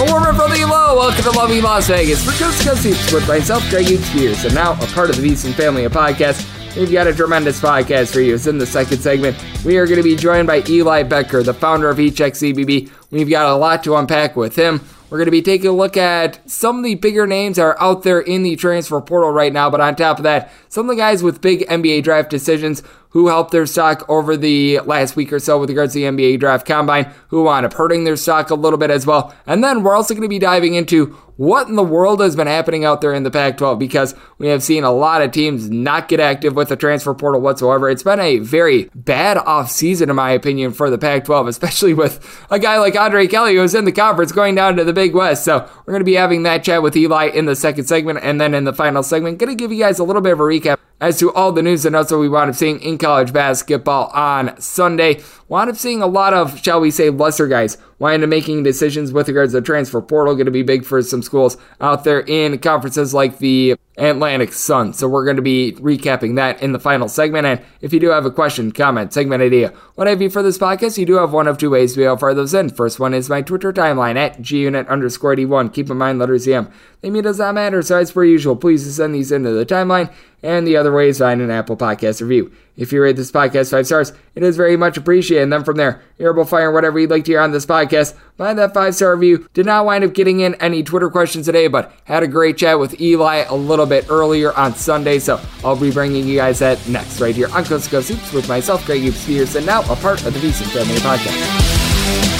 A warmer from the low. Welcome to lovely Las Vegas for Coast to Coast Hoops with myself, Greg Spears, and now a part of the VSiN family of podcasts. We've got a tremendous podcast for you. It's in the second segment. We are going to be joined by Eli Boettger, the founder of Heat Check CBB. We've got a lot to unpack with him. We're going to be taking a look at some of the bigger names that are out there in the transfer portal right now, but on top of that, some of the guys with big NBA draft decisions who helped their stock over the last week or so with regards to the NBA draft combine, who wound up hurting their stock a little bit as well. And then we're also going to be diving into what in the world has been happening out there in the Pac 12 because we have seen a lot of teams not get active with the transfer portal whatsoever. It's been a very bad offseason, in my opinion, for the Pac 12, especially with a guy like Andre Kelly who's in the conference going down to the Big West. So we're going to be having that chat with Eli in the second segment. And then in the final segment, going to give you guys a little bit of a recap as to all the news and notes that we wound up seeing in college basketball on Sunday. Wound up seeing a lot of, shall we say, lesser guys wind up making decisions with regards to the transfer portal. Going to be big for some schools out there in conferences like the Atlantic Sun. So we're going to be recapping that in the final segment. And if you do have a question, comment, segment idea, what have you for this podcast, you do have one of two ways to be able to fire those in. First one is my Twitter timeline at gunit underscore d1. Keep in mind letters EM. They mean does not matter, so as per usual, please send these into the timeline. And the other way is find an Apple Podcast review. If you rate this podcast five stars, it is very much appreciated. And then from there, you're fire whatever you'd like to hear on this podcast. Find that five star review. Did not wind up getting in any Twitter questions today, but had a great chat with Eli a little bit earlier on Sunday. So I'll be bringing you guys that next right here on Coast to Coast Hoops with myself, Greg Hoops and now a part of the VSiN Family Podcast.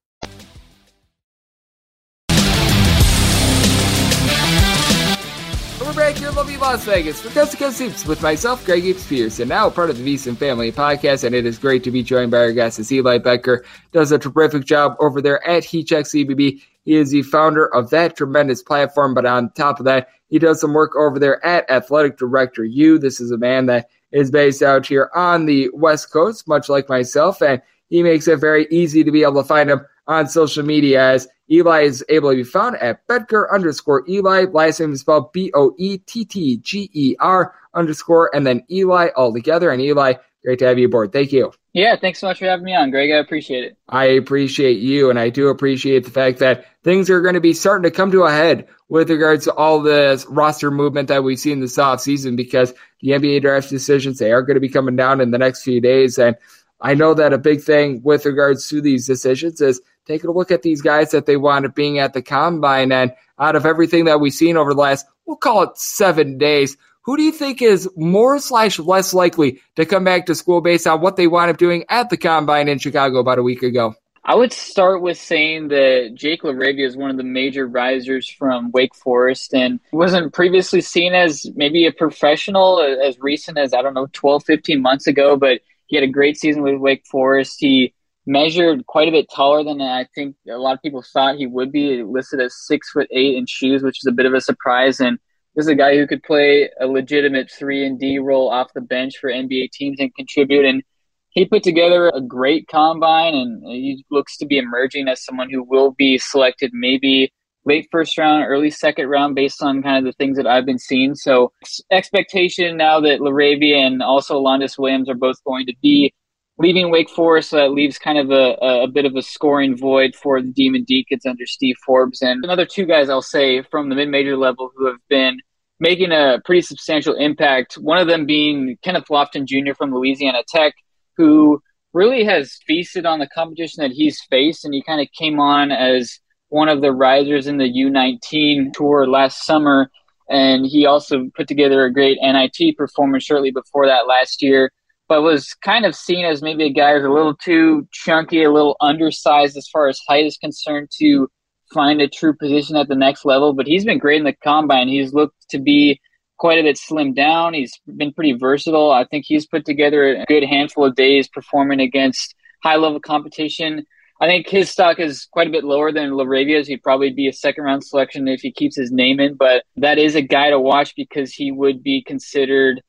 We're back here in lovely Las Vegas for Coast to Coast with myself, Greg Pierce, and now part of the VSiN Family Podcast. And it is great to be joined by our guest, as Eli Boettger does a terrific job over there at Heat Check CBB. He is the founder of that tremendous platform, but on top of that, he does some work over there at Athletic Director U. This is a man that is based out here on the West Coast, much like myself, and he makes it very easy to be able to find him on social media as Eli is able to be found at Boettger underscore Eli. Last name is spelled B O E T T G E R underscore and then Eli all together. And Eli, great to have you aboard. Thank you. Yeah, thanks so much for having me on, Greg. I appreciate it. I appreciate you, and I do appreciate the fact that things are going to be starting to come to a head with regards to all this roster movement that we see in this off season because the NBA draft decisions they are going to be coming down in the next few days and I know that a big thing with regards to these decisions is taking a look at these guys that they wanted being at the combine. And out of everything that we've seen over the last, we'll call it seven days, who do you think is more slash less likely to come back to school based on what they wound up doing at the combine in Chicago about a week ago? I would start with saying that Jake LaRavia is one of the major risers from Wake Forest and wasn't previously seen as maybe a professional as recent as, I don't know, 12, 15 months ago, but he had a great season with Wake Forest. He measured quite a bit taller than I think a lot of people thought he would be, listed as six foot eight in shoes, which is a bit of a surprise. And this is a guy who could play a legitimate three and D role off the bench for NBA teams and contribute. And he put together a great combine and he looks to be emerging as someone who will be selected maybe late first round, early second round based on kind of the things that I've been seeing. So expectation now that LaRavia and also Alondes Williams are both going to be leaving Wake Forest uh, leaves kind of a, a bit of a scoring void for the Demon Deacons under Steve Forbes. And another two guys I'll say from the mid-major level who have been making a pretty substantial impact. One of them being Kenneth Lofton Jr. from Louisiana Tech who really has feasted on the competition that he's faced, and he kind of came on as one of the risers in the U19 tour last summer. And he also put together a great NIT performance shortly before that last year, but was kind of seen as maybe a guy who's a little too chunky, a little undersized as far as height is concerned to find a true position at the next level. But he's been great in the combine. He's looked to be quite a bit slimmed down. He's been pretty versatile. I think he's put together a good handful of days performing against high level competition. I think his stock is quite a bit lower than LaRavia's. He'd probably be a second round selection if he keeps his name in, but that is a guy to watch because he would be considered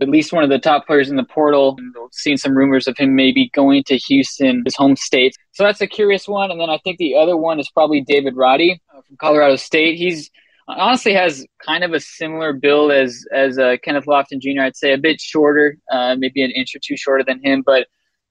at least one of the top players in the portal. Seen some rumors of him maybe going to Houston, his home state. So that's a curious one. And then I think the other one is probably David Roddy uh, from Colorado State. He's honestly has kind of a similar build as as uh, Kenneth Lofton Jr. I'd say a bit shorter, uh, maybe an inch or two shorter than him, but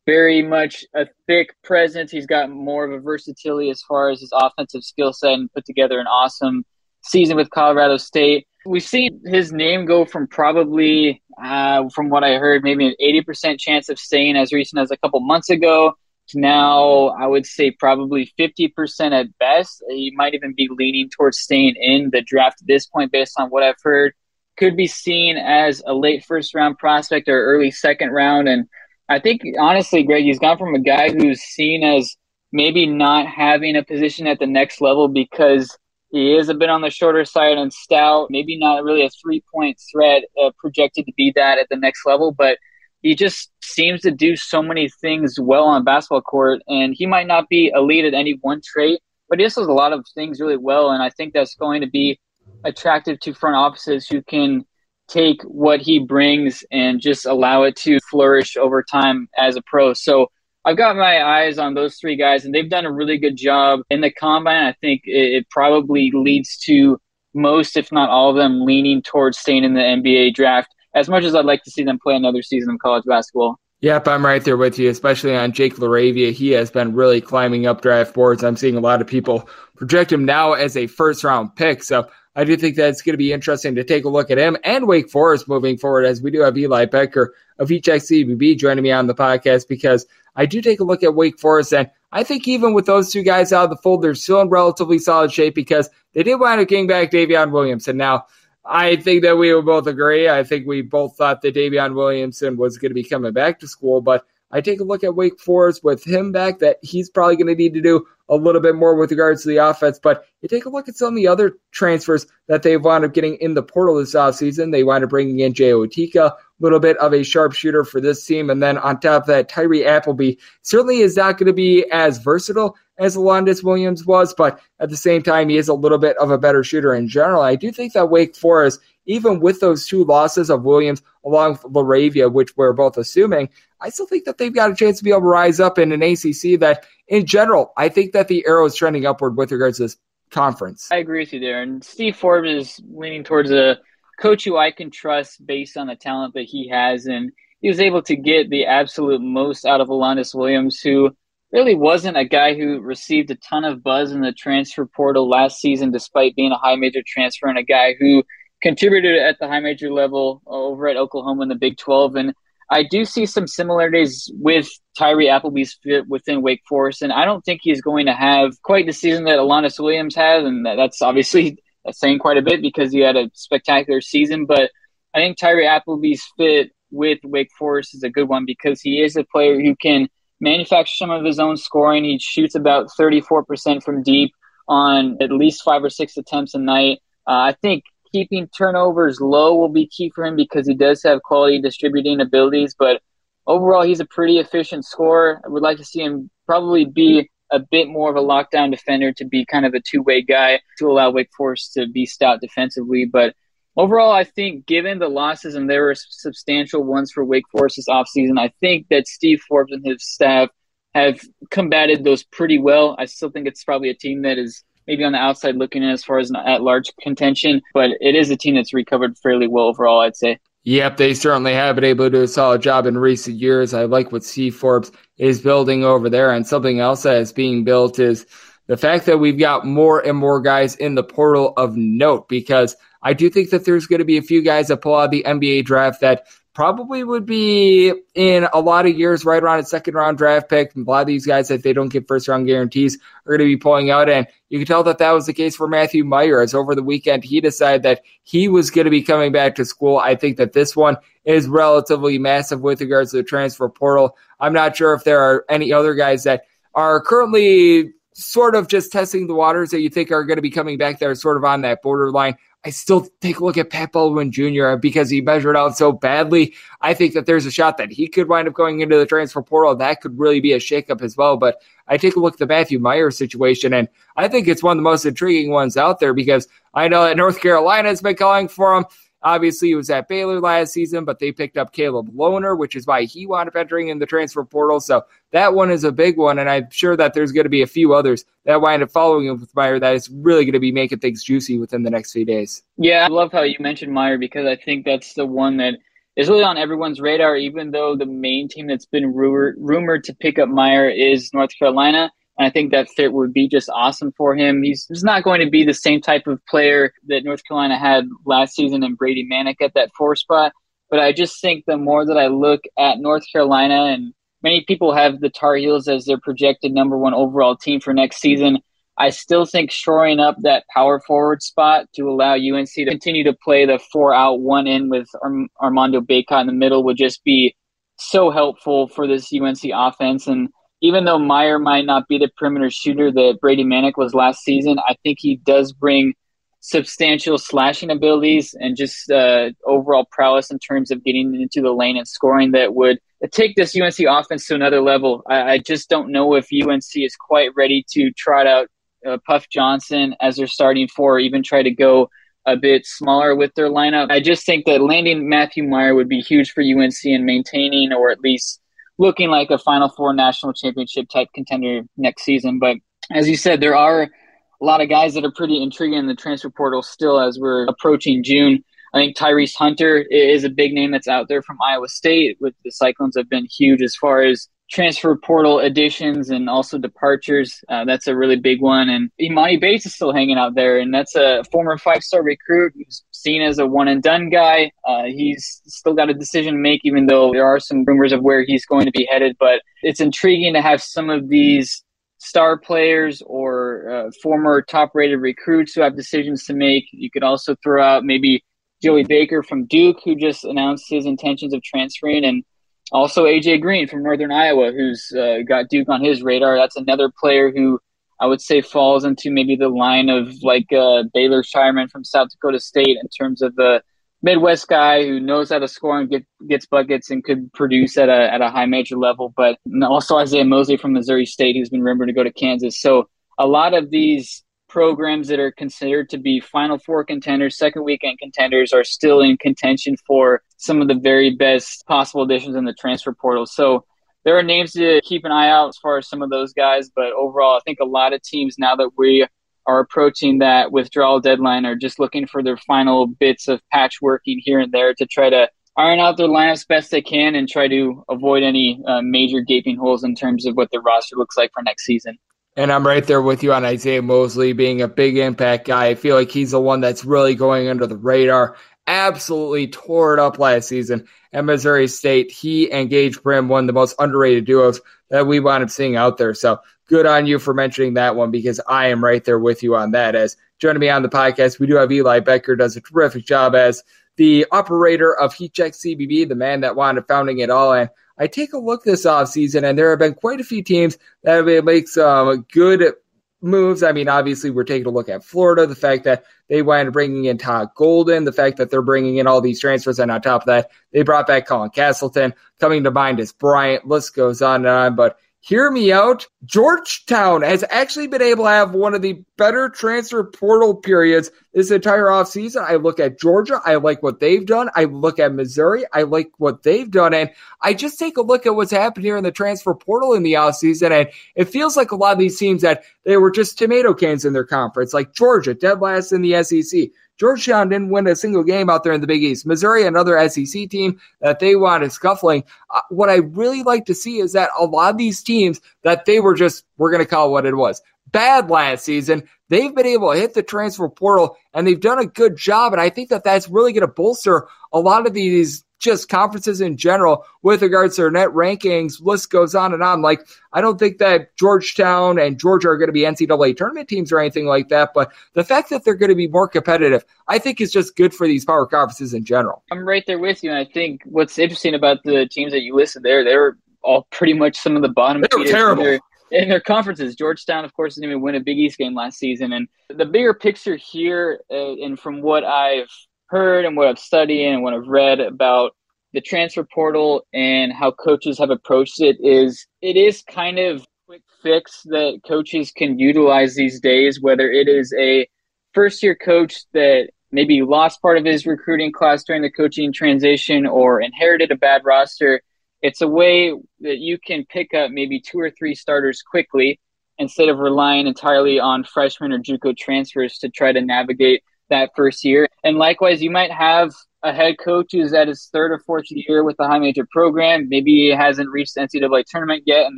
very much a thick presence. He's got more of a versatility as far as his offensive skill set and put together an awesome season with Colorado State. We've seen his name go from probably, uh, from what I heard, maybe an 80% chance of staying as recent as a couple months ago to now I would say probably 50% at best. He might even be leaning towards staying in the draft at this point based on what I've heard. Could be seen as a late first round prospect or early second round. And I think, honestly, Greg, he's gone from a guy who's seen as maybe not having a position at the next level because he is a bit on the shorter side and stout, maybe not really a three point threat uh, projected to be that at the next level, but he just seems to do so many things well on a basketball court, and he might not be elite at any one trait, but he just does a lot of things really well, and I think that's going to be attractive to front offices who can take what he brings and just allow it to flourish over time as a pro. So I've got my eyes on those three guys, and they've done a really good job in the combine. I think it, it probably leads to most, if not all of them, leaning towards staying in the NBA draft as much as I'd like to see them play another season of college basketball. Yep, I'm right there with you, especially on Jake LaRavia. He has been really climbing up draft boards. I'm seeing a lot of people project him now as a first round pick. So I do think that's going to be interesting to take a look at him and Wake Forest moving forward, as we do have Eli Boettger of Heat Check CBB joining me on the podcast because I do take a look at Wake Forest. And I think even with those two guys out of the fold, they're still in relatively solid shape because they did wind up getting back Daivien Williamson. Now, I think that we would both agree. I think we both thought that Daivien Williamson was going to be coming back to school, but I take a look at Wake Forest with him back that he's probably going to need to do a little bit more with regards to the offense. But you take a look at some of the other transfers that they've wound up getting in the portal this offseason. They wind up bringing in Jay Otika, a little bit of a sharpshooter for this team. And then on top of that, Tyree Appleby certainly is not going to be as versatile as Alondes Williams was, but at the same time, he is a little bit of a better shooter in general. I do think that Wake Forest, even with those two losses of Williams along with LaRavia, which we're both assuming, I still think that they've got a chance to be able to rise up in an ACC that, in general, I think that the arrow is trending upward with regards to this conference. I agree with you there. And Steve Forbes is leaning towards a coach who I can trust based on the talent that he has. And he was able to get the absolute most out of Alondes Williams, who really wasn't a guy who received a ton of buzz in the transfer portal last season, despite being a high major transfer, and a guy who contributed at the high major level over at Oklahoma in the Big 12. And I do see some similarities with Tyree Appleby's fit within Wake Forest, and I don't think he's going to have quite the season that Alondes Williams has, and that's obviously saying quite a bit because he had a spectacular season. But I think Tyree Appleby's fit with Wake Forest is a good one because he is a player who can manufacture some of his own scoring. He shoots about 34% from deep on at least five or six attempts a night. Uh, I think keeping turnovers low will be key for him because he does have quality distributing abilities. But overall, he's a pretty efficient scorer. I would like to see him probably be a bit more of a lockdown defender to be kind of a two way guy to allow Wake Forest to be stout defensively. But overall, I think given the losses, and there were substantial ones for Wake Forest this offseason, I think that Steve Forbes and his staff have combated those pretty well. I still think it's probably a team that is maybe on the outside looking in as far as at large contention, but it is a team that's recovered fairly well overall, I'd say. Yep, they certainly have been able to do a solid job in recent years. I like what Steve Forbes is building over there. And something else that is being built is the fact that we've got more and more guys in the portal of note because I do think that there's going to be a few guys that pull out the NBA draft that probably would be in a lot of years right around a second round draft pick. A lot of these guys, if they don't get first round guarantees, are going to be pulling out. And you can tell that that was the case for Matthew Mayer as over the weekend he decided that he was going to be coming back to school. I think that this one is relatively massive with regards to the transfer portal. I'm not sure if there are any other guys that are currently sort of just testing the waters that you think are going to be coming back that are sort of on that borderline. I still take a look at Pat Baldwin Jr. because he measured out so badly. I think that there's a shot that he could wind up going into the transfer portal. That could really be a shakeup as well. But I take a look at the Matthew Mayer situation, and I think it's one of the most intriguing ones out there because I know that North Carolina has been calling for him. Obviously, he was at Baylor last season, but they picked up Caleb Lohner, which is why he wound up entering in the transfer portal. So that one is a big one, and I'm sure that there's going to be a few others that wind up following him with Mayer that is really going to be making things juicy within the next few days. Yeah, I love how you mentioned Mayer because I think that's the one that is really on everyone's radar, even though the main team that's been rumored, rumored to pick up Mayer is North Carolina. And I think that fit would be just awesome for him. He's, he's not going to be the same type of player that North Carolina had last season and Brady Manek at that four spot. But I just think the more that I look at North Carolina, and many people have the Tar Heels as their projected number one overall team for next season. I still think shoring up that power forward spot to allow UNC to continue to play the four out, one in with Arm- Armando Bacot in the middle would just be so helpful for this UNC offense. And even though Mayer might not be the perimeter shooter that Brady Manek was last season, I think he does bring substantial slashing abilities and just uh, overall prowess in terms of getting into the lane and scoring that would take this UNC offense to another level. I, I just don't know if UNC is quite ready to trot out uh, Puff Johnson as their starting four, or even try to go a bit smaller with their lineup. I just think that landing Matthew Mayer would be huge for UNC and maintaining or at least looking like a Final Four national championship type contender next season. But as you said, there are a lot of guys that are pretty intriguing in the transfer portal still as we're approaching June. I think Tyrese Hunter is a big name that's out there from Iowa State. With the Cyclones have been huge as far as transfer portal additions and also departures. Uh, that's a really big one. And Emoni Bates is still hanging out there, and that's a former five star recruit who's seen as a one and done guy. Uh, he's still got a decision to make, even though there are some rumors of where he's going to be headed. But it's intriguing to have some of these star players or uh, former top rated recruits who have decisions to make. You could also throw out maybe Joey Baker from Duke, who just announced his intentions of transferring and also, AJ Green from Northern Iowa, who's uh, got Duke on his radar. That's another player who I would say falls into maybe the line of like uh, Baylor Scheierman from South Dakota State in terms of the Midwest guy who knows how to score and get, gets buckets and could produce at a at a high major level. But also Isaiah Mosley from Missouri State, who's been rumored to go to Kansas. So a lot of these programs that are considered to be Final Four contenders, second weekend contenders, are still in contention for some of the very best possible additions in the transfer portal. So there are names to keep an eye out as far as some of those guys. But overall, I think a lot of teams now that we are approaching that withdrawal deadline are just looking for their final bits of patchworking here and there to try to iron out their lineups best they can and try to avoid any uh, major gaping holes in terms of what their roster looks like for next season. And I'm right there with you on Isaiah Mosley being a big impact guy. I feel like he's the one that's really going under the radar. Absolutely tore it up last season at Missouri State. He and Gage Prim, one of the most underrated duos that we wound up seeing out there. So good on you for mentioning that one because I am right there with you on that. As joining me on the podcast, we do have Eli Boettger, does a terrific job as the operator of Heat Check CBB, the man that wound up founding it all. And I take a look this offseason, and there have been quite a few teams that have made some good moves. I mean, obviously, we're taking a look at Florida, the fact that they went bringing in Todd Golden, the fact that they're bringing in all these transfers, and on top of that, they brought back Colin Castleton. Coming to mind is Bryant. List goes on and on, but hear me out. Georgetown has actually been able to have one of the better transfer portal periods this entire offseason. I look at Georgia. I like what they've done. I look at Missouri. I like what they've done. And I just take a look at what's happened here in the transfer portal in the offseason. And it feels like a lot of these teams that they were just tomato cans in their conference, like Georgia, dead last in the SEC. Georgetown didn't win a single game out there in the Big East. Missouri, another SEC team that they wanted scuffling. Uh, what I really like to see is that a lot of these teams that they were just, we're going to call what it was, bad last season, they've been able to hit the transfer portal and they've done a good job. And I think that that's really going to bolster a lot of these just conferences in general with regards to their net rankings. List goes on and on. Like, I don't think that Georgetown and Georgia are going to be NCAA tournament teams or anything like that, but the fact that they're going to be more competitive, I think is just good for these power conferences in general. I'm right there with you. And I think what's interesting about the teams that you listed there, they're all pretty much some of the bottom. They were terrible. In their, in their conferences, Georgetown, of course, didn't even win a Big East game last season. And the bigger picture here, uh, and from what I've heard and what I've studied and what I've read about the transfer portal and how coaches have approached it is it is kind of quick fix that coaches can utilize these days whether it is a first year coach that maybe lost part of his recruiting class during the coaching transition or inherited a bad roster. It's a way that you can pick up maybe two or three starters quickly instead of relying entirely on freshmen or JUCO transfers to try to navigate that first year. And likewise, you might have a head coach who's at his third or fourth year with a high major program. Maybe he hasn't reached the NCAA tournament yet, and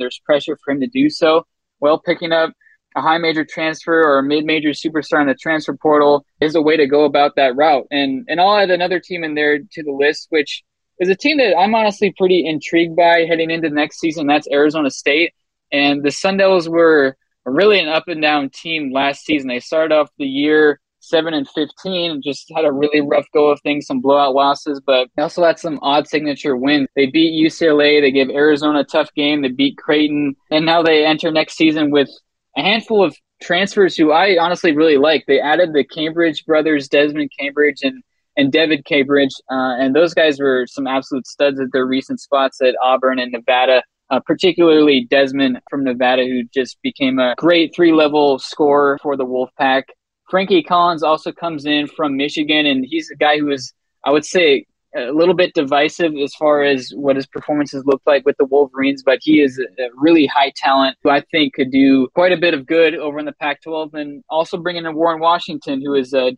there's pressure for him to do so. Well, picking up a high major transfer or a mid major superstar in the transfer portal is a way to go about that route. And and I'll add another team in there to the list, which is a team that I'm honestly pretty intrigued by heading into next season. That's Arizona State. And the Sun Devils were really an up and down team last season. They started off the year seven and fifteen. Just had a really rough go of things, some blowout losses, but they also had some odd signature wins. They beat UCLA. They gave Arizona a tough game. They beat Creighton, and now they enter next season with a handful of transfers who I honestly really like. They added the Cambridge brothers, Desmond Cambridge and and Devan Cambridge, uh, and those guys were some absolute studs at their recent spots at Auburn and Nevada. Uh, particularly Desmond from Nevada, who just became a great three level scorer for the Wolfpack. Frankie Collins also comes in from Michigan, and he's a guy who is, I would say, a little bit divisive as far as what his performances look like with the Wolverines, but he is a really high talent who I think could do quite a bit of good over in the Pac 12. And also bringing in Warren Washington, who is uh,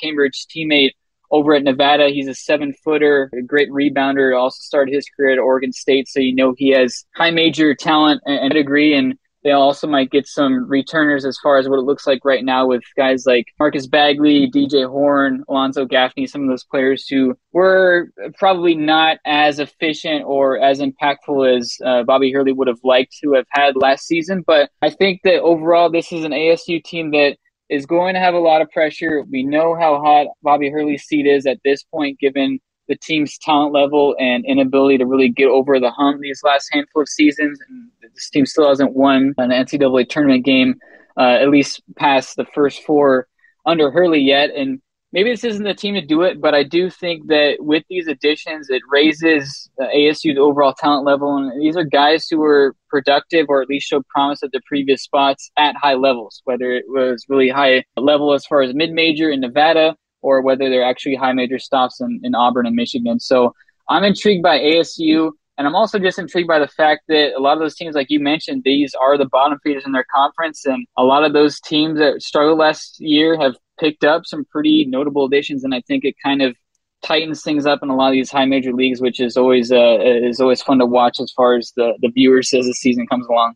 Cambridge teammate over at Nevada. He's a seven footer, a great rebounder, also started his career at Oregon State. So you know he has high major talent and degree. And they also might get some returners as far as what it looks like right now with guys like Marcus Bagley, DJ Horne, Alonzo Gaffney, some of those players who were probably not as efficient or as impactful as uh, Bobby Hurley would have liked to have had last season. But I think that overall, this is an ASU team that is going to have a lot of pressure. We know how hot Bobby Hurley's seat is at this point, given the team's talent level and inability to really get over the hump these last handful of seasons. And this team still hasn't won an NCAA tournament game, uh, at least past the first four under Hurley yet. And maybe this isn't the team to do it, but I do think that with these additions, it raises uh, ASU's overall talent level. And these are guys who were productive or at least showed promise at the previous spots at high levels, whether it was really high level as far as mid major in Nevada or whether they're actually high major stops in, in Auburn and Michigan. So I'm intrigued by ASU. And I'm also just intrigued by the fact that a lot of those teams, like you mentioned, these are the bottom feeders in their conference. And a lot of those teams that struggled last year have picked up some pretty notable additions. And I think it kind of tightens things up in a lot of these high major leagues, which is always uh, is always fun to watch as far as the, the viewers as the season comes along.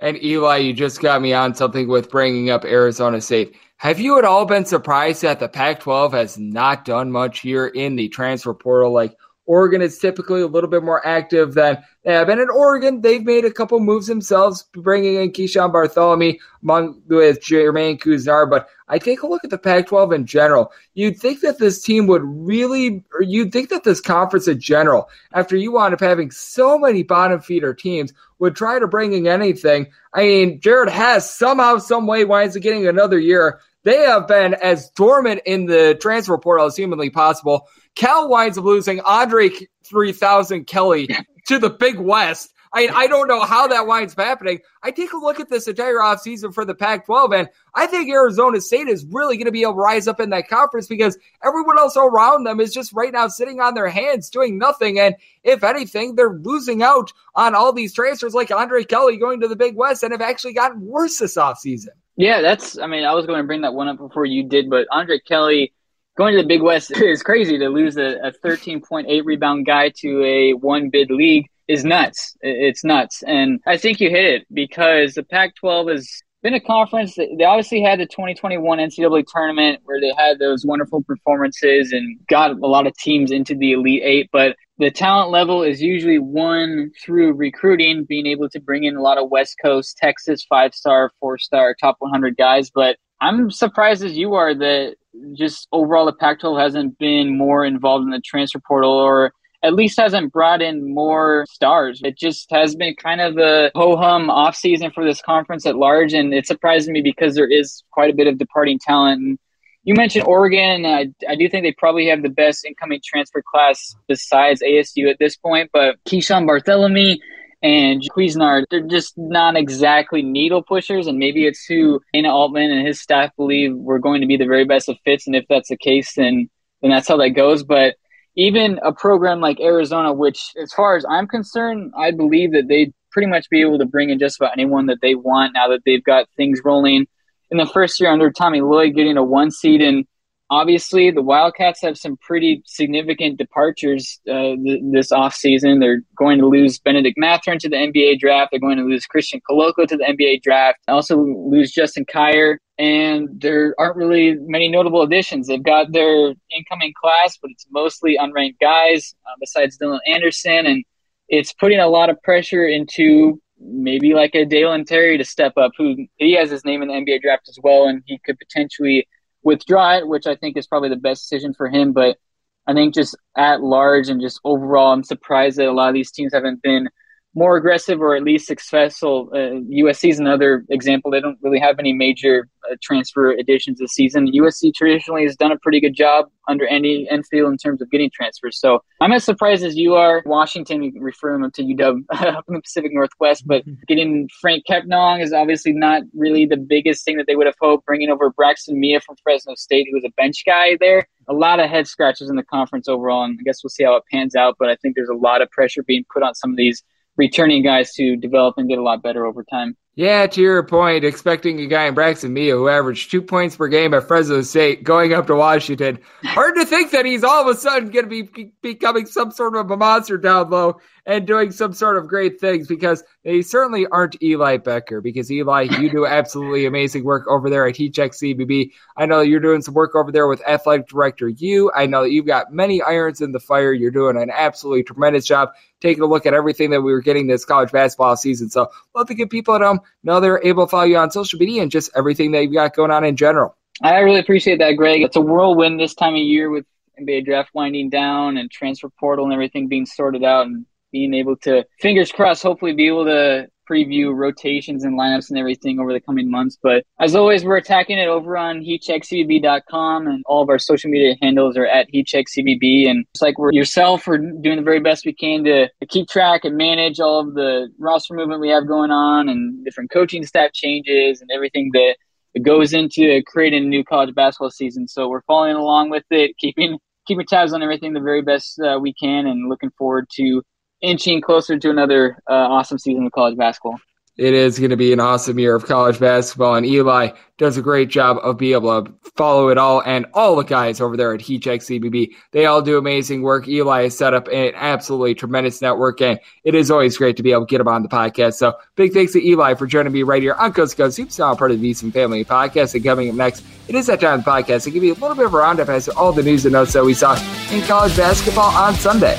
And Eli, you just got me on something with bringing up Arizona State. Have you at all been surprised that the Pac 12 has not done much here in the transfer portal? Like Oregon is typically a little bit more active than they have been in Oregon. They've made a couple moves themselves, bringing in Keeshawn Barthelemy among with Jermaine Couisnard. But I take a look at the Pac 12 in general. You'd think that this team would really, or you'd think that this conference in general, after you wound up having so many bottom feeder teams, would try to bring in anything. I mean, Jared has somehow, some way winds up getting another year. They have been as dormant in the transfer portal as humanly possible. Cal winds up losing Andre 3000 Kelly to the Big West. I, I don't know how that winds up happening. I take a look at this entire offseason for the Pac 12, and I think Arizona State is really going to be able to rise up in that conference because everyone else around them is just right now sitting on their hands doing nothing. And if anything, they're losing out on all these transfers like Andre Kelly going to the Big West and have actually gotten worse this offseason. Yeah, that's, I mean, I was going to bring that one up before you did, but Andre Kelly going to the Big West is crazy to lose a, a 13.8 rebound guy to a one bid league is nuts. It's nuts. And I think you hit it because the Pac 12 has been a conference. They obviously had the 2021 NCAA tournament where they had those wonderful performances and got a lot of teams into the Elite Eight. But the talent level is usually won through recruiting, being able to bring in a lot of West Coast, Texas five star, four star, top 100 guys. But I'm surprised as you are that just overall the Pac 12 hasn't been more involved in the transfer portal or at least hasn't brought in more stars. It just has been kind of a ho hum off season for this conference at large, and it surprised me because there is quite a bit of departing talent. And you mentioned Oregon. I, I do think they probably have the best incoming transfer class besides ASU at this point, but Keeshawn Barthelemy and Couisnard, they're just not exactly needle pushers, and maybe it's who Dana Altman and his staff believe were going to be the very best of fits, and if that's the case, then then that's how that goes. But even a program like Arizona, which, as far as I'm concerned, I believe that they'd pretty much be able to bring in just about anyone that they want now that they've got things rolling. In the first year under Tommy Lloyd, getting a one seed, and obviously the Wildcats have some pretty significant departures uh, th- this offseason. They're going to lose Benedict Mathurin to the NBA draft. They're going to lose Christian Koloko to the NBA draft. Also lose Justin Kier and there aren't really many notable additions. They've got their incoming class, but it's mostly unranked guys uh, besides Dylan Anderson, and it's putting a lot of pressure into maybe like a Dalen Terry to step up, who he has his name in the NBA draft as well, and he could potentially withdraw it, which I think is probably the best decision for him. But I think just at large and just overall, I'm surprised that a lot of these teams haven't been – more aggressive or at least successful. Uh, USC is another example. They don't really have any major uh, transfer additions this season. USC traditionally has done a pretty good job under Andy Enfield in terms of getting transfers. So I'm as surprised as you are. Washington, referring them to UW up in the Pacific Northwest, but getting Frank Kepnang is obviously not really the biggest thing that they would have hoped. Bringing over Braxton Meah from Fresno State, who was a bench guy there. A lot of head scratches in the conference overall, and I guess we'll see how it pans out. But I think there's a lot of pressure being put on some of these returning guys to develop and get a lot better over time. Yeah, to your point, expecting a guy in Braxton Meah who averaged two points per game at Fresno State going up to Washington. Hard to think that he's all of a sudden going to be becoming some sort of a monster down low and doing some sort of great things because they certainly aren't Eli Boettger. Because Eli, you do absolutely amazing work over there at Heat Check CBB. I know you're doing some work over there with Athletic Director U. I know that you've got many irons in the fire. You're doing an absolutely tremendous job taking a look at everything that we were getting this college basketball season. So love to get people at home know they're able to follow you on social media and just everything that you've got going on in general. I really appreciate that, Greg. It's a whirlwind this time of year with NBA draft winding down and transfer portal and everything being sorted out and being able to, fingers crossed, hopefully be able to preview rotations and lineups and everything over the coming months. But as always, we're attacking it over on heatcheckcbb.com and all of our social media handles are at heatcheckcbb. And it's like we're yourself, we're doing the very best we can to, keep track and manage all of the roster movement we have going on and different coaching staff changes and everything that goes into creating a new college basketball season. So we're following along with it, keeping keeping tabs on everything the very best uh, we can, and looking forward to inching closer to another uh, awesome season of college basketball. It is going to be an awesome year of college basketball, and Eli does a great job of being able to follow it all. And all the guys over there at HeatCheck CBB, they all do amazing work. Eli has set up an absolutely tremendous network, and it is always great to be able to get him on the podcast. So big thanks to Eli for joining me right here on Coast to Coast. Now part of the VSiN Family Podcast, and coming up next, it is that time of the podcast to give you a little bit of a roundup as to all the news and notes that we saw in college basketball on Sunday.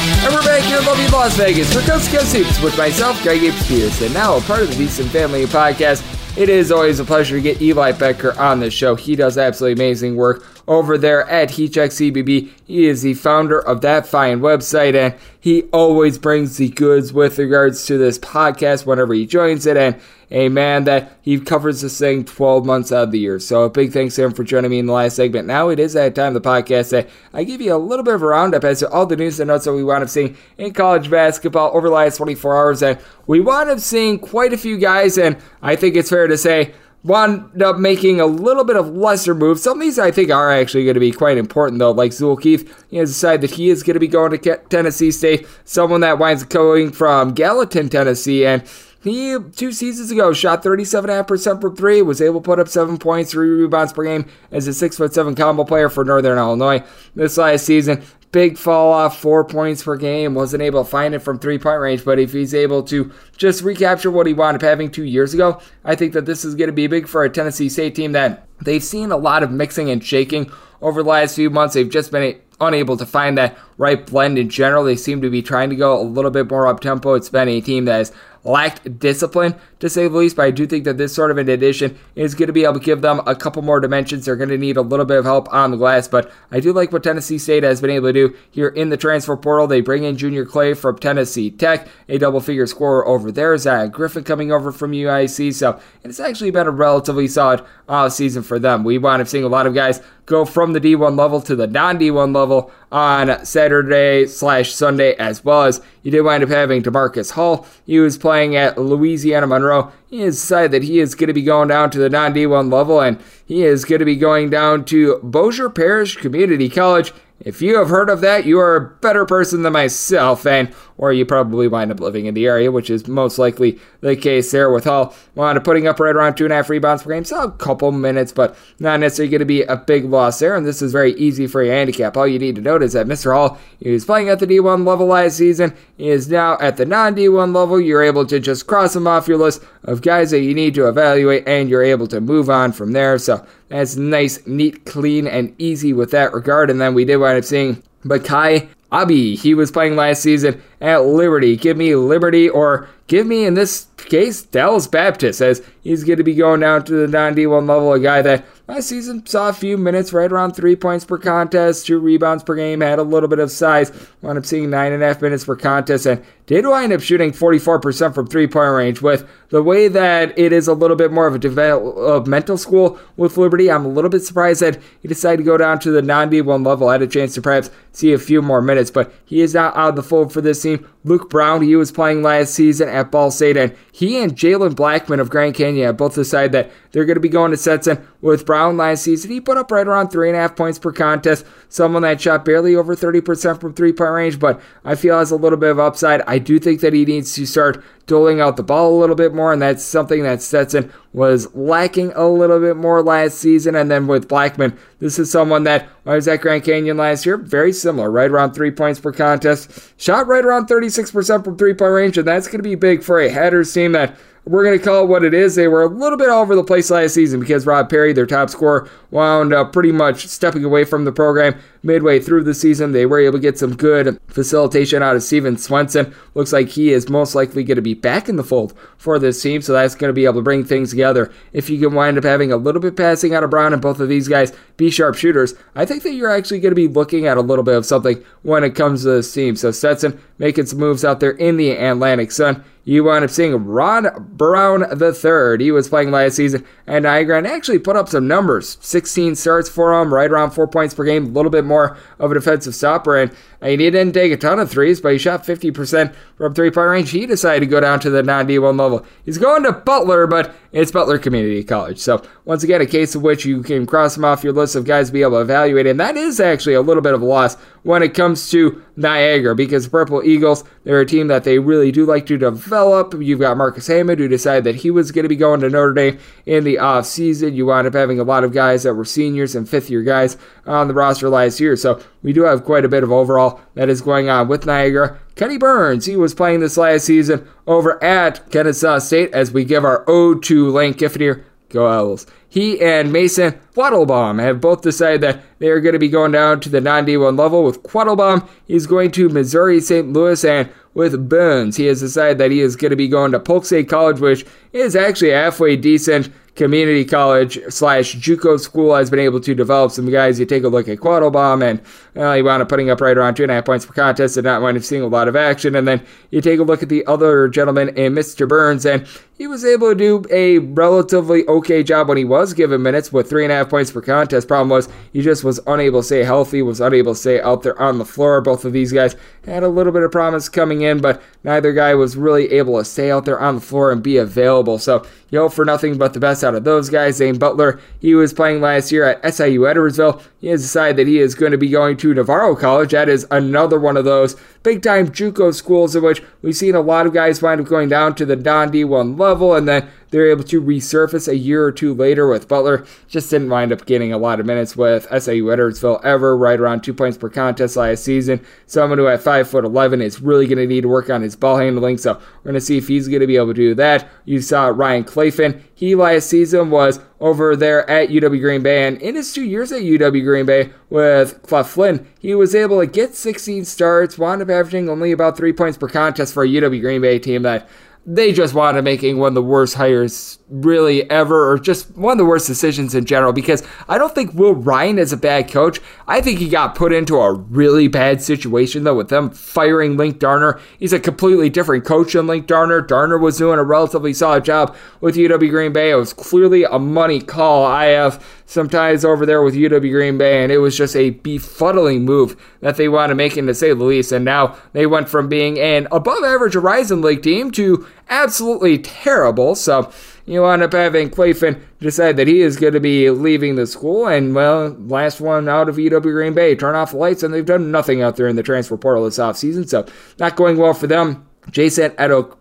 And we're back here in lovely Las Vegas for Coast to Coast Hoops with myself, Greg Apes and now a part of the VSiN Family Podcast. It is always a pleasure to get Eli Boettger on the show. He does absolutely amazing work over there at HeatCheck CBB. He is the founder of that fine website, and he always brings the goods with regards to this podcast whenever he joins it. And a man that he covers this thing 12 months out of the year. So a big thanks to him for joining me in the last segment. Now it is that time of the podcast that I give you a little bit of a roundup as to all the news and notes that we wound up seeing in college basketball over the last 24 hours. And we wound up seeing quite a few guys, and I think it's fair to say wound up making a little bit of lesser moves. Some of these I think are actually going to be quite important, though. Like Zool Kueth, he has decided that he is going to be going to Tennessee State, someone that winds up going from Gallatin, Tennessee, and he, two seasons ago, shot 37.5% from three, was able to put up seven points, three rebounds per game as a six foot seven combo player for Northern Illinois. This last season, big fall off, four points per game, wasn't able to find it from three point range. But if he's able to just recapture what he wound up having two years ago, I think that this is going to be big for a Tennessee State team that they've seen a lot of mixing and shaking over the last few months. They've just been unable to find that right blend in general. They seem to be trying to go a little bit more up tempo. It's been a team that has lacked discipline, to say the least, but I do think that this sort of an addition is going to be able to give them a couple more dimensions. They're going to need a little bit of help on the glass, but I do like what Tennessee State has been able to do here in the transfer portal. They bring in Junior Clay from Tennessee Tech, a double figure scorer over there. Zach Griffin coming over from UIC, so it's actually been a relatively solid uh, season for them. We wound up seeing a lot of guys go from the D1 level to the non D1 level on Saturday slash Sunday, as well as you did wind up having Demarcus Hall. He was playing at Louisiana Monroe. He has decided that he is going to be going down to the non D1 level and he is going to be going down to Bossier Parish Community College if you have heard of that, you are a better person than myself, and or you probably wind up living in the area, which is most likely the case there. With Hall wound up putting up right around two and a half rebounds per game, so a couple minutes, but not necessarily going to be a big loss there. And this is very easy for your handicap. All you need to note is that Mr. Hall was playing at the D1 level last season. Is now at the non D1 level. You're able to just cross him off your list of guys that you need to evaluate, and you're able to move on from there. So that's nice, neat, clean, and easy with that regard. And then we did wind up seeing Bakai Abi. He was playing last season at Liberty. Give me Liberty, or give me, in this case, Dallas Baptist, as he's going to be going down to the non D1 level. A guy that last season saw a few minutes, right around three points per contest, two rebounds per game, had a little bit of size. Wound up seeing nine and a half minutes per contest, and did wind up shooting 44% from three point range. With the way that it is a little bit more of a developmental school with Liberty, I'm a little bit surprised that he decided to go down to the non D1 level. Had a chance to perhaps see a few more minutes, but he is now out of the fold for this team. Luke Brown, he was playing last season at Ball State, and he and Jalen Blackmon of Grand Canyon both decided that they're going to be going to Stetson with Brown last season. He put up right around three and a half points per contest. Someone that shot barely over 30% from three point range, but I feel has a little bit of upside. I do think that he needs to start doling out the ball a little bit more, and that's something that Stetson was lacking a little bit more last season. And then with Blackmon, this is someone that I was at Grand Canyon last year, very similar, right around three points per contest, shot right around 36% from three point range, and that's going to be big for a Hatters team that we're going to call it what it is. They were a little bit all over the place last season because Rob Perry, their top scorer, wound up pretty much stepping away from the program midway through the season. They were able to get some good facilitation out of Steven Swenson. Looks like he is most likely going to be back in the fold for this team, so that's going to be able to bring things together. If you can wind up having a little bit passing out of Brown and both of these guys be sharpshooters, I think that you're actually going to be looking at a little bit of something when it comes to this team. So Stetson making some moves out there in the Atlantic Sun you wound up seeing Ron Brown III. He was playing last season and Niagara actually put up some numbers 16 starts for him, right around four points per game, a little bit more of a defensive stopper. And he didn't take a ton of threes, but he shot 50% from three point range. He decided to go down to the non D1 level. He's going to Butler, but it's Butler Community College. So, once again, a case of which you can cross him off your list of guys to be able to evaluate. And that is actually a little bit of a loss when it comes to Niagara because Purple Eagles, they're a team that they really do like to develop. You've got Marcus Hammond, who decided that he was going to be going to Notre Dame in the offseason. You wound up having a lot of guys that were seniors and fifth year guys on the roster last year. So, we do have quite a bit of overall that is going on with Niagara. Kenny Burns, he was playing this last season over at Kennesaw State as we give our ode to Lane Kiffin Go Owls. He and Mason Quattlebaum have both decided that they are going to be going down to the non D1 level. With Quattlebaum, he's going to Missouri St. Louis, and with Burns, he has decided that he is going to be going to Polk State College, which is actually halfway decent community college slash JUCO school has been able to develop some guys. You take a look at Quattlebaum, and well, he wound up putting up right around two and a half points per contest and not wind up seeing a lot of action. And then you take a look at the other gentleman in Mr. Burns, and he was able to do a relatively okay job when he was given minutes with three and a half points per contest. Problem was he just was unable to stay healthy, was unable to stay out there on the floor. Both of these guys had a little bit of promise coming in, but neither guy was really able to stay out there on the floor and be available. So hope for nothing but the best out of those guys. Zane Butler, he was playing last year at SIU Edwardsville. He has decided that he is going to be going to Navarro College. That is another one of those big time JUCO schools in which we've seen a lot of guys wind up going down to the non D1 level and then they're able to resurface a year or two later with Butler. Just didn't wind up getting a lot of minutes with SIU Edwardsville ever, right around two points per contest last season. Someone who at five foot eleven is really going to need to work on his ball handling. So we're going to see if he's going to be able to do that. You saw Ryan Clayfin. He last season was over there at UW Green Bay, and in his two years at UW Green Bay with Clef Flynn, he was able to get 16 starts, wound up averaging only about three points per contest for a UW Green Bay team that they just wound up making one of the worst hires really ever, or just one of the worst decisions in general. Because I don't think Will Ryan is a bad coach. I think he got put into a really bad situation though with them firing Linc Darner. He's a completely different coach than Linc Darner. Darner was doing a relatively solid job with UW Green Bay. It was clearly a money call. I have some ties over there with UW Green Bay, and it was just a befuddling move that they wanted to make, to say the least. And now they went from being an above average Horizon League team to absolutely terrible. So you end up having Clayfin decide that he is going to be leaving the school, and well, last one out of UW Green Bay, turn off the lights, and they've done nothing out there in the transfer portal this offseason, so not going well for them. Jason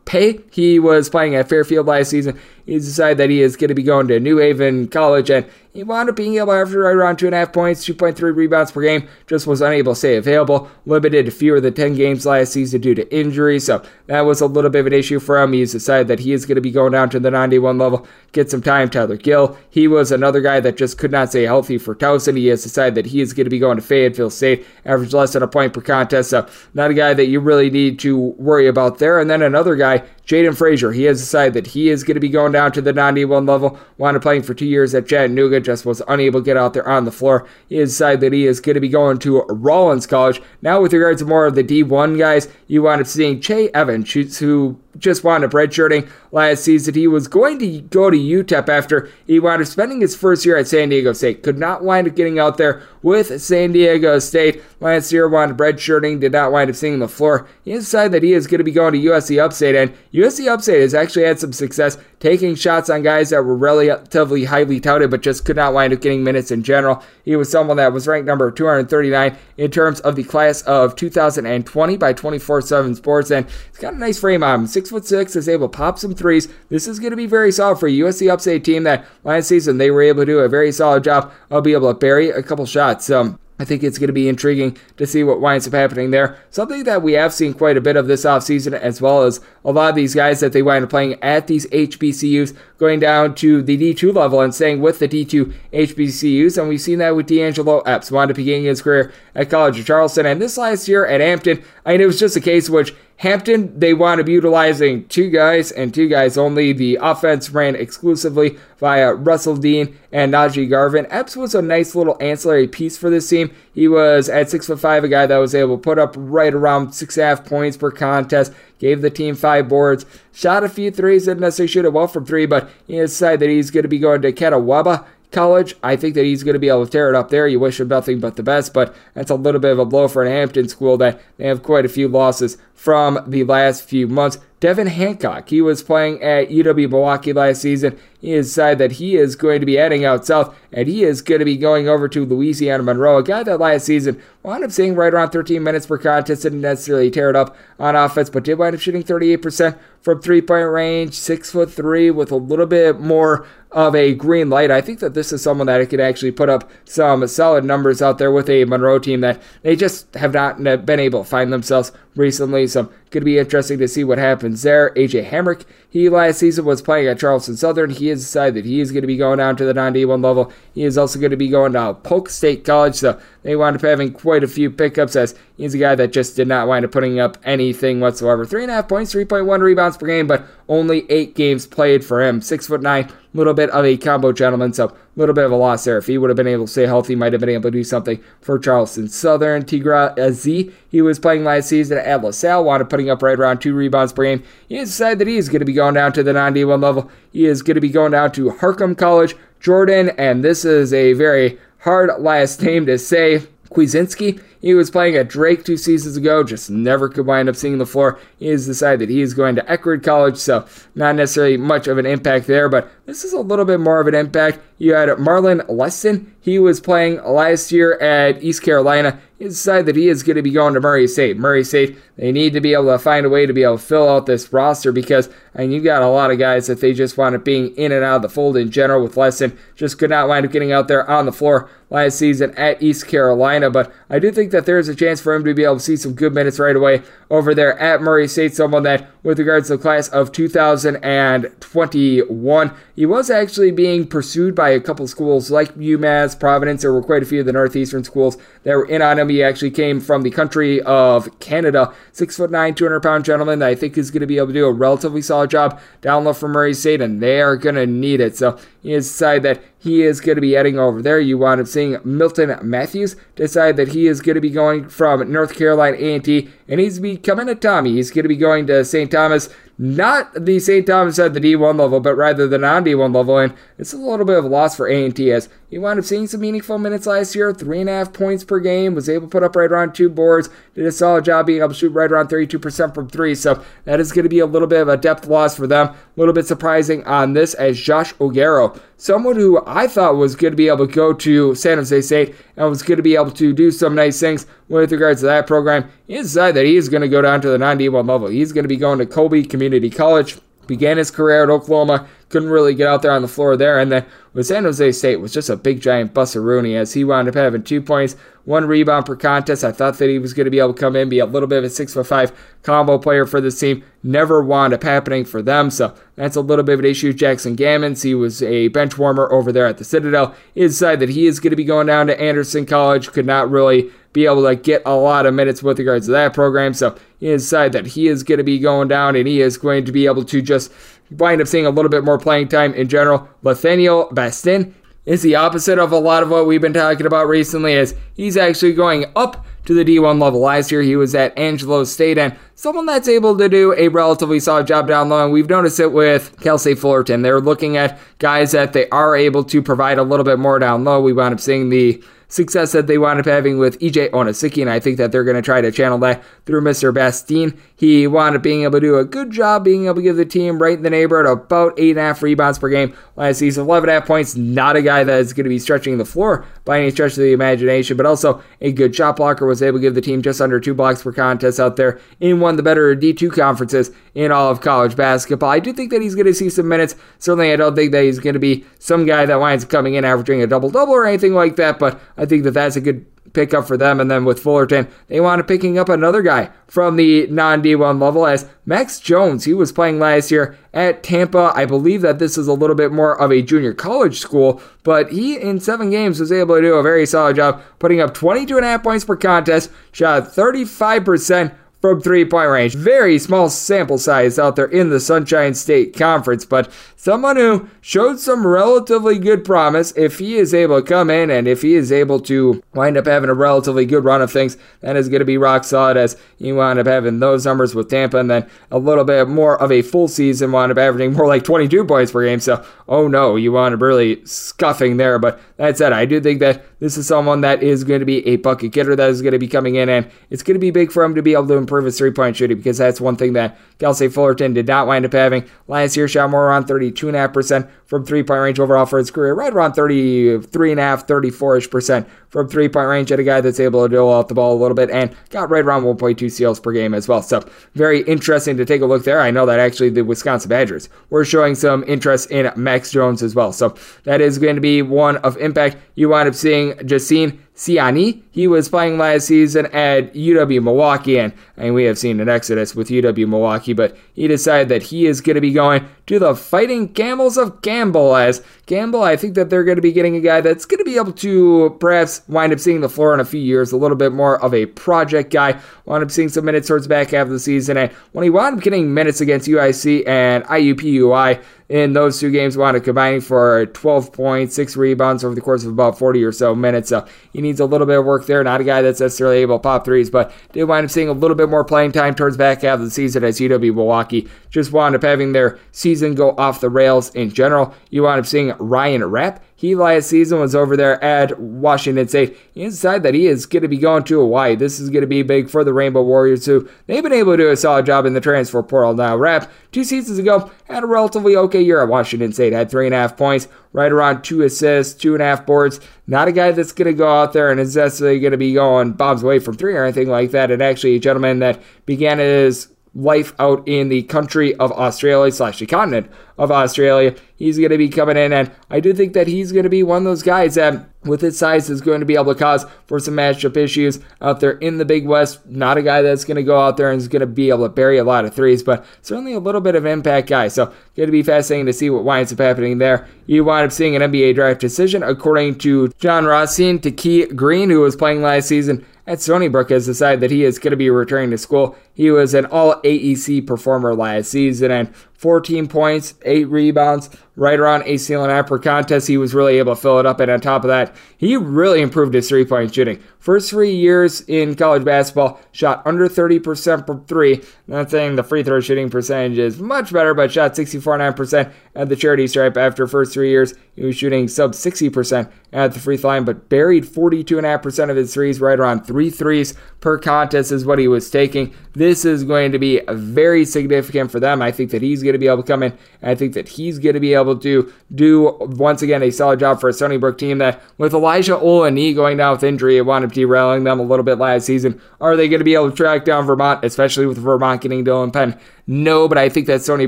Pay, he was playing at Fairfield last season. He's decided that he is going to be going to New Haven College, and he wound up being able to average right around two and a half points, 2.3 rebounds per game, just was unable to stay available. Limited fewer than 10 games last season due to injury, so that was a little bit of an issue for him. He's decided that he is going to be going down to the 91 level, get some time. Tyler Gill, he was another guy that just could not stay healthy for Towson. He has decided that he is going to be going to Fayetteville State, average less than a point per contest, so not a guy that you really need to worry about there. And then another guy, Jaden Frazier, he has decided that he is going to be going down to the 91 level. Wound up playing for two years at Chattanooga, just was unable to get out there on the floor. He has decided that he is going to be going to Rollins College. Now, with regards to more of the D1 guys, you wind up seeing Che Evans, who just wound up redshirting last season. He was going to go to UTEP after he wound up spending his first year at San Diego State. Could not wind up getting out there with San Diego State. Last year, wound up redshirting, did not wind up seeing the floor. He decided that he is going to be going to USC Upstate, and USC Upstate has actually had some success taking shots on guys that were relatively highly touted, but just could not wind up getting minutes in general. He was someone that was ranked number 239 in terms of the class of 2020 by 24/7 Sports, and he's got a nice frame on him. Six foot six, is able to pop some threes. This is going to be very solid for USC Upstate team that last season they were able to do a very solid job of being able to bury a couple shots. Um, I think it's going to be intriguing to see what winds up happening there. Something that we have seen quite a bit of this offseason, as well as a lot of these guys that they wind up playing at these HBCUs, going down to the D2 level and staying with the D2 HBCUs. And we've seen that with D'Angelo Epps, wound up beginning his career at College of Charleston. And this last year at Hampton, I mean, it was just a case which Hampton, they wound up utilizing two guys and two guys only. The offense ran exclusively via Russell Dean and Najee Garvin. Epps was a nice little ancillary piece for this team. He was at six foot five, a guy that was able to put up right around six and a half points per contest. Gave the team five boards, shot a few threes, didn't necessarily shoot it well from three, but he decided that he's going to be going to Catawba college. I think that he's going to be able to tear it up there. You wish him nothing but the best, but that's a little bit of a blow for an Hampton school that they have quite a few losses from the last few months. Devin Hancock, he was playing at UW Milwaukee last season. He decided that he is going to be heading out south, and he is going to be going over to Louisiana Monroe, a guy that last season wound up seeing right around 13 minutes per contest, didn't necessarily tear it up on offense, but did wind up shooting 38% from three-point range, six foot three, with a little bit more of a green light. I think that this is someone that could actually put up some solid numbers out there with a Monroe team that they just have not been able to find themselves recently. So to be interesting to see what happens there. AJ Hamrick, he last season was playing at Charleston Southern. He has decided that he is going to be going down to the non D1 level. He is also going to be going to Polk State College. So they wound up having quite a few pickups as he's a guy that just did not wind up putting up anything whatsoever. Three and a half points, 3.1 rebounds per game, but only eight games played for him. Six foot nine, little bit of a combo gentleman, so a little bit of a loss there. If he would have been able to stay healthy, might have been able to do something for Charleston Southern. Tigra Z, he was playing last season at LaSalle, wound up putting up right around two rebounds per game. He has decided that he is going to be going down to the 91 level. He is going to be going down to Harcum College, Jordan, and this is a very hard last name to say. Kwizinski, he was playing at Drake two seasons ago, just never could wind up seeing the floor. He has decided that he is going to Eckerd College, so not necessarily much of an impact there, but this is a little bit more of an impact. You had Marlon Leston. He was playing last year at East Carolina. He decided that he is going to be going to Murray State. Murray State, they need to be able to find a way to be able to fill out this roster because I mean, you've got a lot of guys that they just wind up being in and out of the fold in general with Leston. Just could not wind up getting out there on the floor last season at East Carolina. But I do think that there is a chance for him to be able to see some good minutes right away over there at Murray State. Someone that, with regards to the class of 2021, he was actually being pursued by a couple schools like UMass, Providence. There were quite a few of the Northeastern schools that were in on him. He actually came from the country of Canada. Six foot nine, 200 pound gentleman that I think is going to be able to do a relatively solid job down low for Murray State, and they are going to need it. So he has decided that he is going to be heading over there. You wound up seeing Milton Matthews decide that he is going to be going from North Carolina A&T, and he's becoming a Tommy. He's going to be going to St. Thomas not the St. Thomas at the D1 level, but rather the non D1 level. And it's a little bit of a loss for A&T as he wound up seeing some meaningful minutes last year, three and a half points per game, was able to put up right around two boards, did a solid job being able to shoot right around 32% from three. So that is going to be a little bit of a depth loss for them. A little bit surprising on this as Josh Ogaro, someone who I thought was going to be able to go to San Jose State and was going to be able to do some nice things with regards to that program. Decided that he's going to go down to the 91 level. He's going to be going to Colby Community College. Began his career at Oklahoma, couldn't really get out there on the floor there, and then with San Jose State was just a big giant Rooney as he wound up having two points, one rebound per contest. I thought that he was going to be able to come in, be a little bit of a six foot five combo player for this team. Never wound up happening for them, so that's a little bit of an issue. Jackson Gammons, he was a bench warmer over there at the Citadel. He decided that he is going to be going down to Anderson College. Could not really be able to get a lot of minutes with regards to that program. So he decided that he is going to be going down and he is going to be able to just wind up seeing a little bit more playing time in general. Nathaniel Bastin is the opposite of a lot of what we've been talking about recently, as he's actually going up to the D1 level. Last year, he was at Angelo State, and someone that's able to do a relatively solid job down low. And we've noticed it with Cal State Fullerton. They're looking at guys that they are able to provide a little bit more down low. We wound up seeing the success that they wound up having with EJ Anosike, and I think that they're going to try to channel that through Mr. Bastine. He wound up being able to do a good job being able to give the team right in the neighborhood about 8.5 rebounds per game last season, 11.5 points. Not a guy that is going to be stretching the floor by any stretch of the imagination, but also a good shot blocker, was able to give the team just under two blocks per contest out there in one of the better D2 conferences in all of college basketball. I do think that he's going to see some minutes. Certainly, I don't think that he's going to be some guy that winds up coming in averaging a double double or anything like that, but I think that that's a good pickup for them. And then with Fullerton, they up picking up another guy from the non D1 level as Max Jones. He was playing last year at Tampa. I believe that this is a little bit more of a junior college school, but he in seven games was able to do a very solid job, putting up 22 and a half points per contest, shot 35% from three point range. Very small sample size out there in the Sunshine State Conference, but someone who showed some relatively good promise. If he is able to come in and if he is able to wind up having a relatively good run of things, that is going to be rock solid as you wind up having those numbers with Tampa and then a little bit more of a full season, wind up averaging more like 22 points per game. So, oh no, you wind up really scuffing there. But that said, I do think that this is someone that is going to be a bucket getter that is going to be coming in and it's going to be big for him to be able to improve his three point shooting because that's one thing that Cal State Fullerton did not wind up having. Last year, shot more around 32.5% from three point range overall for his career, right around 33.5, 34 ish percent from three point range. And a guy that's able to dole out the ball a little bit and got right around 1.2 steals per game as well. So, very interesting to take a look there. I know that actually the Wisconsin Badgers were showing some interest in Max Jones as well. So, that is going to be one of impact. You wind up seeing Jacine Siani. He was playing last season at UW Milwaukee, and, we have seen an exodus with UW Milwaukee, but he decided that he is going to be going to the Fighting Camels of Campbell. As Campbell, I think that they're going to be getting a guy that's going to be able to perhaps wind up seeing the floor in a few years, a little bit more of a project guy. Wound up seeing some minutes towards back half of the season, and when he wound up getting minutes against UIC and IUPUI, in those two games, wound up combining for 12 points, six rebounds over the course of about 40 or so minutes. So he needs a little bit of work there. Not a guy that's necessarily able to pop threes, but did wind up seeing a little bit more playing time towards back half of the season as UW Milwaukee just wound up having their season go off the rails in general. You wound up seeing Ryan Rapp he last season was over there at Washington State. He decided that he is going to be going to Hawaii. This is going to be big for the Rainbow Warriors, who they've been able to do a solid job in the transfer portal now. Rapp, two seasons ago, had a relatively okay year at Washington State. Had three and a half points, right around two assists, two and a half boards. Not a guy that's going to go out there and is necessarily going to be going bombs away from three or anything like that. And actually, a gentleman that began his life out in the country of Australia slash the continent of Australia. He's going to be coming in, and I do think that he's going to be one of those guys that, with his size, is going to be able to cause for some matchup issues out there in the Big West. Not a guy that's going to go out there and is going to be able to bury a lot of threes, but certainly a little bit of impact guy. So, going to be fascinating to see what winds up happening there. You wind up seeing an NBA draft decision, according to Jon Rothstein, Tykei Greene, who was playing last season at Stony Brook has decided that he is going to be returning to school. He was an all AEC performer last season and 14 points, 8 rebounds, right around a ceiling after contest. He was really able to fill it up. And on top of that, he really improved his three point shooting. First three years in college basketball, shot under 30% from three. Not saying the free throw shooting percentage is much better, but shot 64.9% at the charity stripe after first three years. He was shooting sub 60% at the free throw line, but buried 42.5% of his threes, right around three threes per contest is what he was taking. This is going to be very significant for them. I think that he's going to be able to come in. I think that he's going to be able to do, once again, a solid job for a Stony Brook team that, with Elijah Olaniyi going down with injury, it wound up derailing them a little bit last season. Are they going to be able to track down Vermont, especially with Vermont getting Dylan Penn? No, but I think that Stony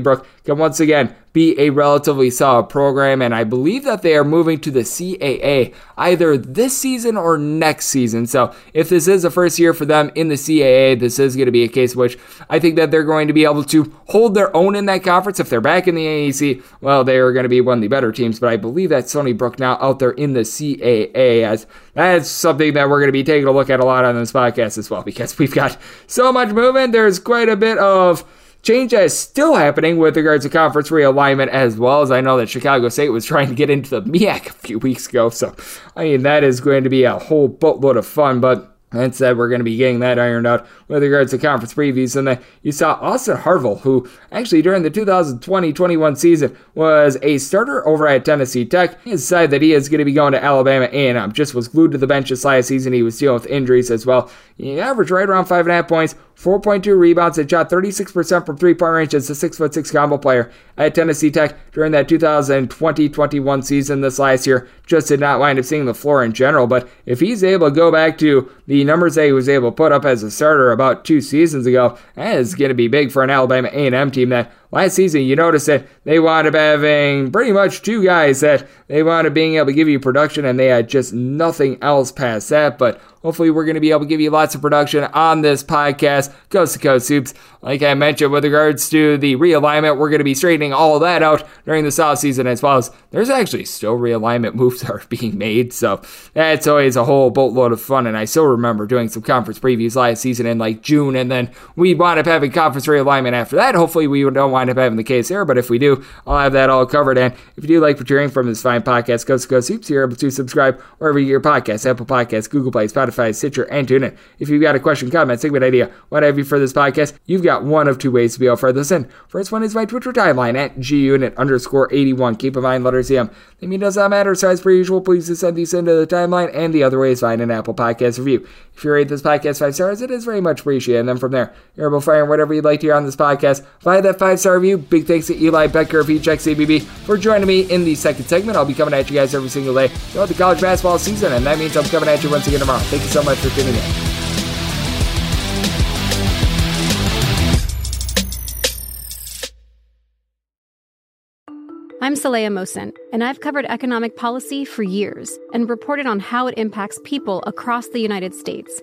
Brook can once again be a relatively solid program, and I believe that they are moving to the CAA either this season or next season. So if this is the first year for them in the CAA, this is going to be a case which I think that they're going to be able to hold their own in that conference. If they're back in the AEC, well, they are going to be one of the better teams, but I believe that Stony Brook now out there in the CAA as that's something that we're going to be taking a look at a lot on this podcast as well because we've got so much movement. There's quite a bit of change that is still happening with regards to conference realignment as well as I know that Chicago State was trying to get into the MEAC a few weeks ago. So, I mean, that is going to be a whole boatload of fun, but that said, we're going to be getting that ironed out with regards to conference previews. And then you saw Austin Harville, who actually during the 2020-21 season was a starter over at Tennessee Tech. He decided that he is going to be going to Alabama A&M. Just was glued to the bench this last season. He was dealing with injuries as well. He averaged right around five and a half points, 4.2 rebounds, and shot 36% from three point range as a 6'6 combo player at Tennessee Tech during that 2020 21 season this last year. Just did not wind up seeing the floor in general. But if he's able to go back to the numbers that he was able to put up as a starter about two seasons ago, that is going to be big for an Alabama A&M team that last season, you notice that they wound up having pretty much two guys that they wound up being able to give you production, and they had just nothing else past that. But Hopefully, we're going to be able to give you lots of production on this podcast, Coast to Coast Hoops. Like I mentioned, with regards to the realignment, we're going to be straightening all that out during the south season as well as there's actually still realignment moves that are being made. So that's always a whole boatload of fun. And I still remember doing some conference previews last season in like June, and then we wound up having conference realignment after that. Hopefully, we don't wind up having the case here, but if we do, I'll have that all covered. And if you do like what you're hearing from this fine podcast, Coast to Coast Hoops, you're able to subscribe wherever you get your podcasts Apple Podcasts, Google Play, Spotify. Stitcher, and TuneIn. If you've got a question, comment, segment idea, what have you for this podcast, you've got one of two ways to be able to this in. First one is my Twitter timeline at gunit underscore 81. Keep in mind, letters CM. The mean does not matter, as per usual, please send these into the timeline, and the other way is find an Apple Podcast review. If you rate this podcast five stars, it is very much appreciated. And then from there, you're able to find whatever you'd like to hear on this podcast via that five star review. Big thanks to Eli Boettger of Heat Check CBB for joining me in the second segment. I'll be coming at you guys every single day throughout the college basketball season, and that means I'm coming at you once again tomorrow. Thank you so much for tuning in. I'm Saleha Mohsin, and I've covered economic policy for years and reported on how it impacts people across the United States.